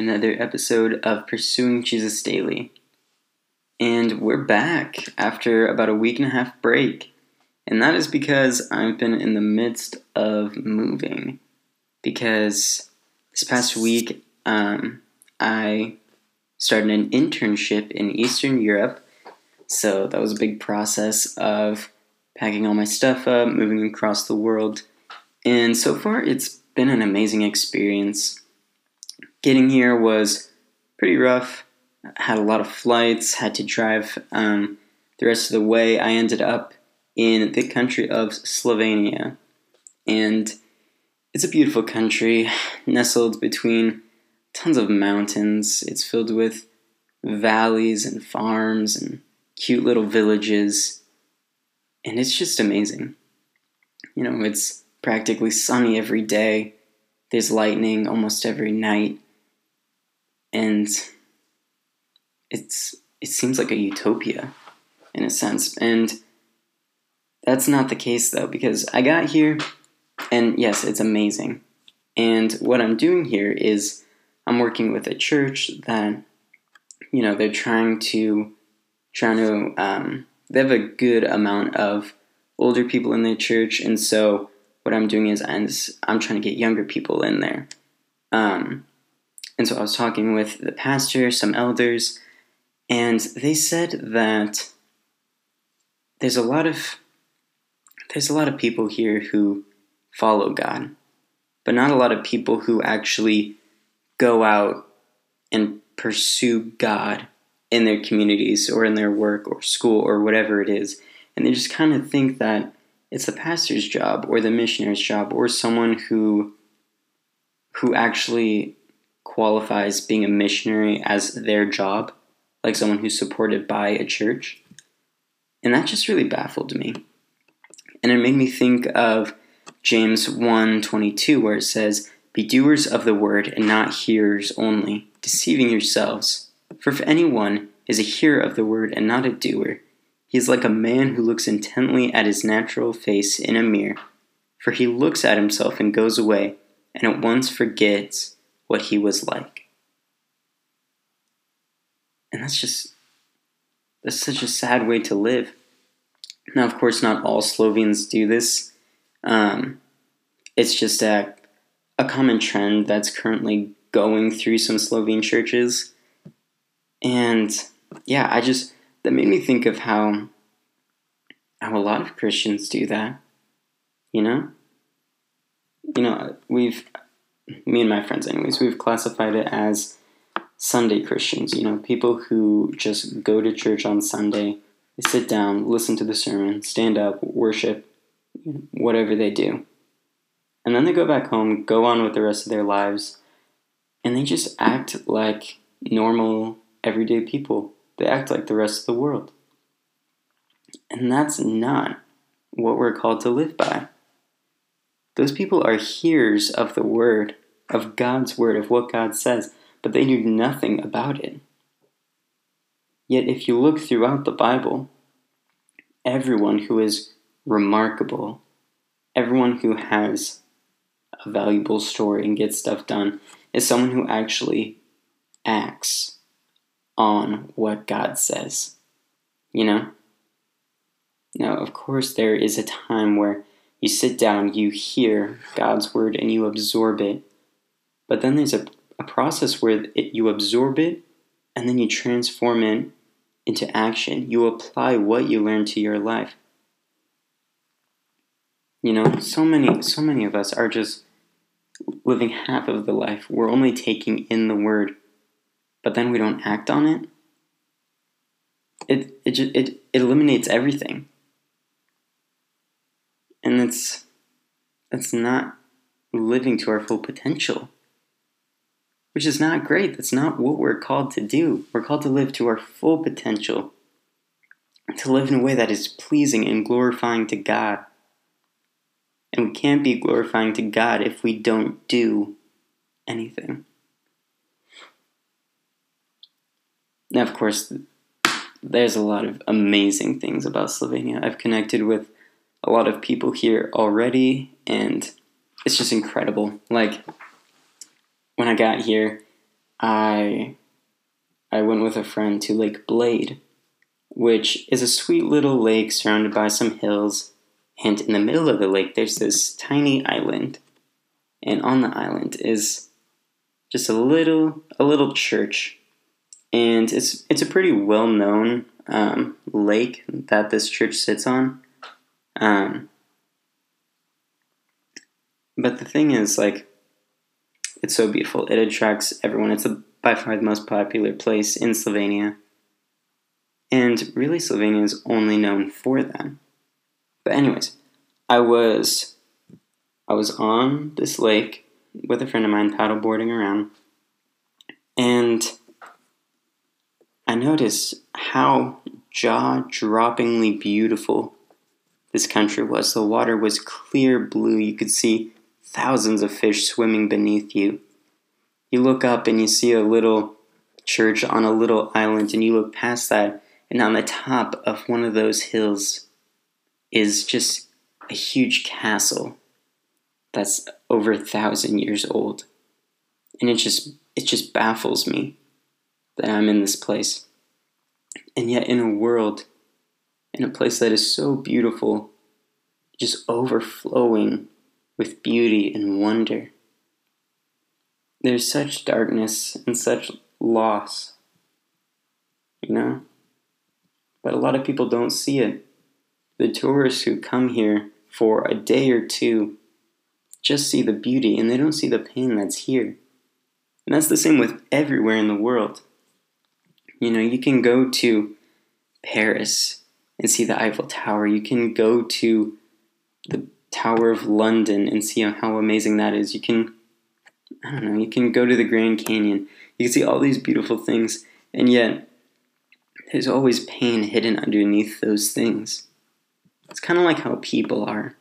another episode of Pursuing Jesus Daily. And we're back after about a week and a half break, and that is because I've been in the midst of moving. Because this past week, um, I started an internship in Eastern Europe, so that was a big process of packing all my stuff up, moving across the world, and so far it's been an amazing experience. Getting here was pretty rough. Had a lot of flights, had to drive um, the rest of the way. I ended up in the country of Slovenia. And it's a beautiful country, nestled between tons of mountains. It's filled with valleys and farms and cute little villages. And it's just amazing. You know, it's practically sunny every day. There's lightning almost every night. And it's it seems like a utopia in a sense. And that's not the case though because I got here and yes, it's amazing. And what I'm doing here is I'm working with a church that you know, they're trying to trying to um, they have a good amount of older people in their church and so what I'm doing is I'm, trying to get younger people in there. Um, and so I was talking with the pastor, some elders, and they said that there's a lot of there's a lot of people here who follow God, but not a lot of people who actually go out and pursue God in their communities or in their work or school or whatever it is. And they just kind of think that it's the pastor's job or the missionary's job or someone who who actually qualifies being a missionary as their job, like someone who's supported by a church. And that just really baffled me. And it made me think of James 1:22 where it says, "Be doers of the word and not hearers only, deceiving yourselves. For if anyone is a hearer of the word and not a doer, he is like a man who looks intently at his natural face in a mirror, for he looks at himself and goes away, and at once forgets what he was like. And that's just, that's such a sad way to live. Now, of course, not all Slovenes do this. Um, it's just a, a common trend that's currently going through some Slovene churches. And yeah, I just, that made me think of how how a lot of Christians do that. You know? You know, we've me and my friends anyways, we've classified it as Sunday Christians, you know, people who just go to church on Sunday, they sit down, listen to the sermon, stand up, worship, whatever they do. And then they go back home, go on with the rest of their lives, and they just act like normal, everyday people. They act like the rest of the world. And that's not what we're called to live by. Those people are hearers of the word, of God's word, of what God says, but they knew nothing about it. Yet, if you look throughout the Bible, everyone who is remarkable, everyone who has a valuable story and gets stuff done, is someone who actually acts on what God says. You know? Now, of course, there is a time where you sit down, you hear God's word, and you absorb it. But then there's a, a process where it, you absorb it and then you transform it into action. You apply what you learn to your life. You know, so many, so many of us are just living half of the life. We're only taking in the word but then we don't act on it, it it just, it, it eliminates everything. And it's it's not living to our full potential. Which is not great. That's not what we're called to do. We're called to live to our full potential. To live in a way that is pleasing and glorifying to God. And we can't be glorifying to God if we don't do anything. Now, of course, there's a lot of amazing things about Slovenia. I've connected with a lot of people here already, and it's just incredible. Like, when I got here, I I went with a friend to Lake Bled, which is a sweet little lake surrounded by some hills. And in the middle of the lake, there's this tiny island. And on the island is just a little a little church, and it's it's a pretty well known um, lake that this church sits on. Um, but the thing is, like, it's so beautiful. It attracts everyone. It's a, by far the most popular place in Slovenia. And really, Slovenia is only known for them. But anyways, I was I was on this lake with a friend of mine paddleboarding around, and I noticed how jaw-droppingly beautiful this country was. The water was clear blue. You could see thousands of fish swimming beneath you. You look up and you see a little church on a little island, and you look past that, and on the top of one of those hills is just a huge castle that's over a thousand years old. And it just it just baffles me that I'm in this place. And yet in a world in a place that is so beautiful, just overflowing with beauty and wonder. There's such darkness and such loss, you know? But a lot of people don't see it. The tourists who come here for a day or two just see the beauty and they don't see the pain that's here. And that's the same with everywhere in the world. You know, you can go to Paris and see the Eiffel Tower. You can go to the Tower of London and see how amazing that is. You can, I don't know, you can go to the Grand Canyon. You can see all these beautiful things, and yet there's always pain hidden underneath those things. It's kind of like how people are.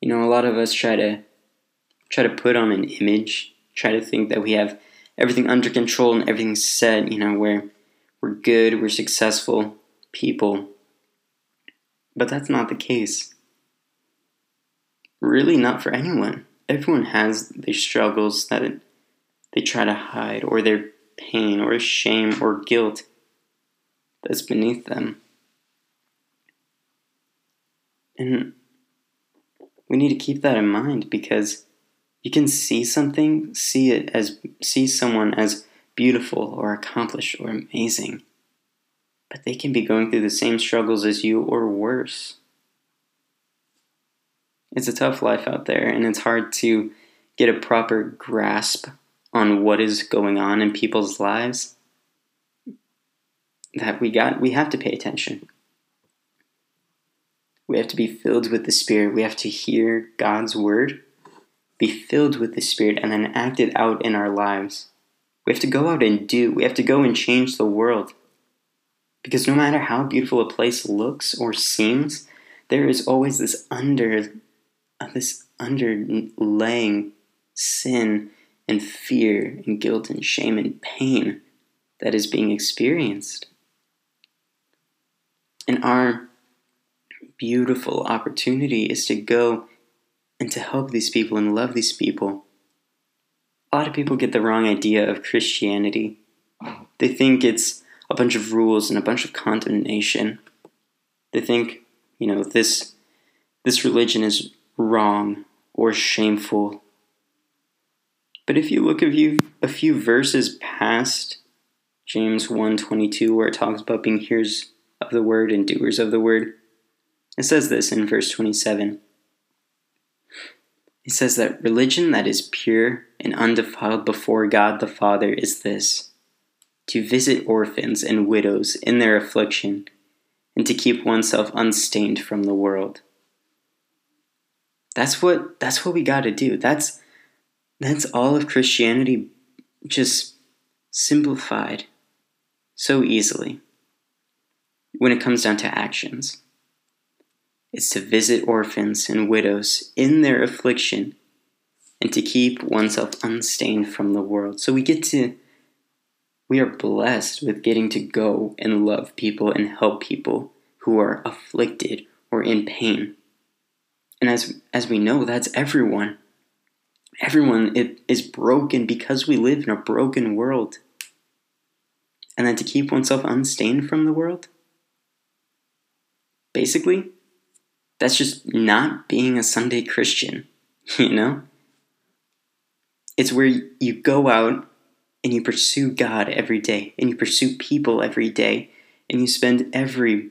You know, a lot of us try to try to put on an image, try to think that we have everything under control and everything's set, you know, where we're good, we're successful people. But that's not the case. Really, not for anyone. Everyone has their struggles that they try to hide, or their pain, or shame, or guilt that's beneath them. And we need to keep that in mind because you can see something, see it as see someone as beautiful or accomplished or amazing. But they can be going through the same struggles as you or worse. It's a tough life out there and it's hard to get a proper grasp on what is going on in people's lives that we got we have to pay attention we have to be filled with the Spirit. We have to hear God's word, be filled with the Spirit, and then act it out in our lives. We have to go out and do. We have to go and change the world. Because no matter how beautiful a place looks or seems, there is always this under this underlaying sin and fear and guilt and shame and pain that is being experienced. And our beautiful opportunity is to go and to help these people and love these people. A lot of people get the wrong idea of Christianity. They think it's a bunch of rules and a bunch of condemnation. They think, you know, this this religion is wrong or shameful. But if you look a few a few verses past James 1:22 where it talks about being hearers of the word and doers of the word, it says this in verse 27. It says that religion that is pure and undefiled before God the Father is this to visit orphans and widows in their affliction and to keep oneself unstained from the world. That's what that's what we got to do. That's that's all of Christianity just simplified so easily when it comes down to actions It's to visit orphans and widows in their affliction and to keep oneself unstained from the world. So we get to, we are blessed with getting to go and love people and help people who are afflicted or in pain. And as, as we know, that's everyone. Everyone is broken because we live in a broken world. And then to keep oneself unstained from the world? Basically, that's just not being a Sunday Christian, you know? It's where you go out and you pursue God every day, and you pursue people every day, and you spend every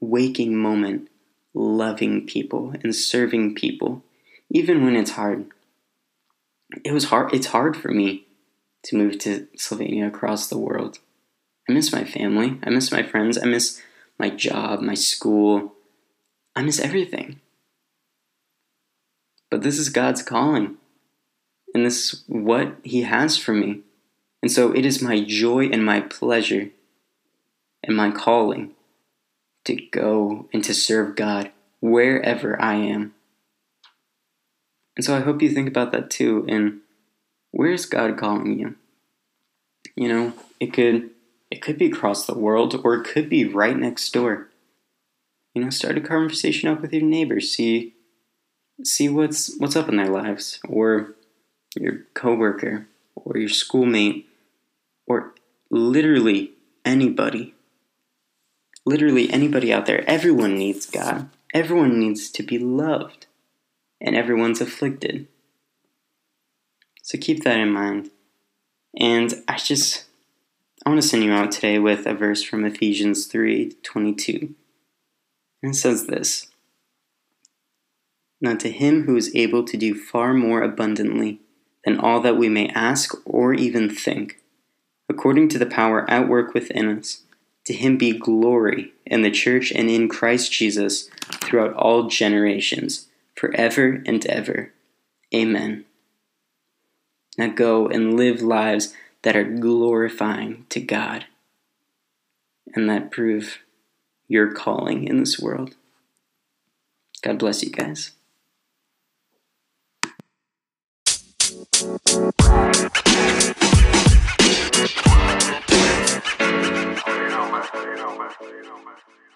waking moment loving people and serving people, even when it's hard. It was hard. It's hard for me to move to Slovenia across the world. I miss my family. I miss my friends. I miss my job, my school. I miss everything. But this is God's calling. And this is what He has for me. And so it is my joy and my pleasure and my calling to go and to serve God wherever I am. And so I hope you think about that too. And where's God calling you? You know, it could it could be across the world or it could be right next door. You know, start a conversation up with your neighbors. See see what's what's up in their lives or your coworker or your schoolmate literally anybody. Literally anybody out there. Everyone needs God. Everyone needs to be loved. And everyone's afflicted. So keep that in mind. And I just I want to send you out today with a verse from Ephesians 3:22. And it says this: Now to him who is able to do far more abundantly than all that we may ask or even think, according to the power at work within us, to him be glory in the church and in Christ Jesus throughout all generations, forever and ever. Amen. Now go and live lives that are glorifying to God and that prove your calling in this world. God bless you guys. you know, man.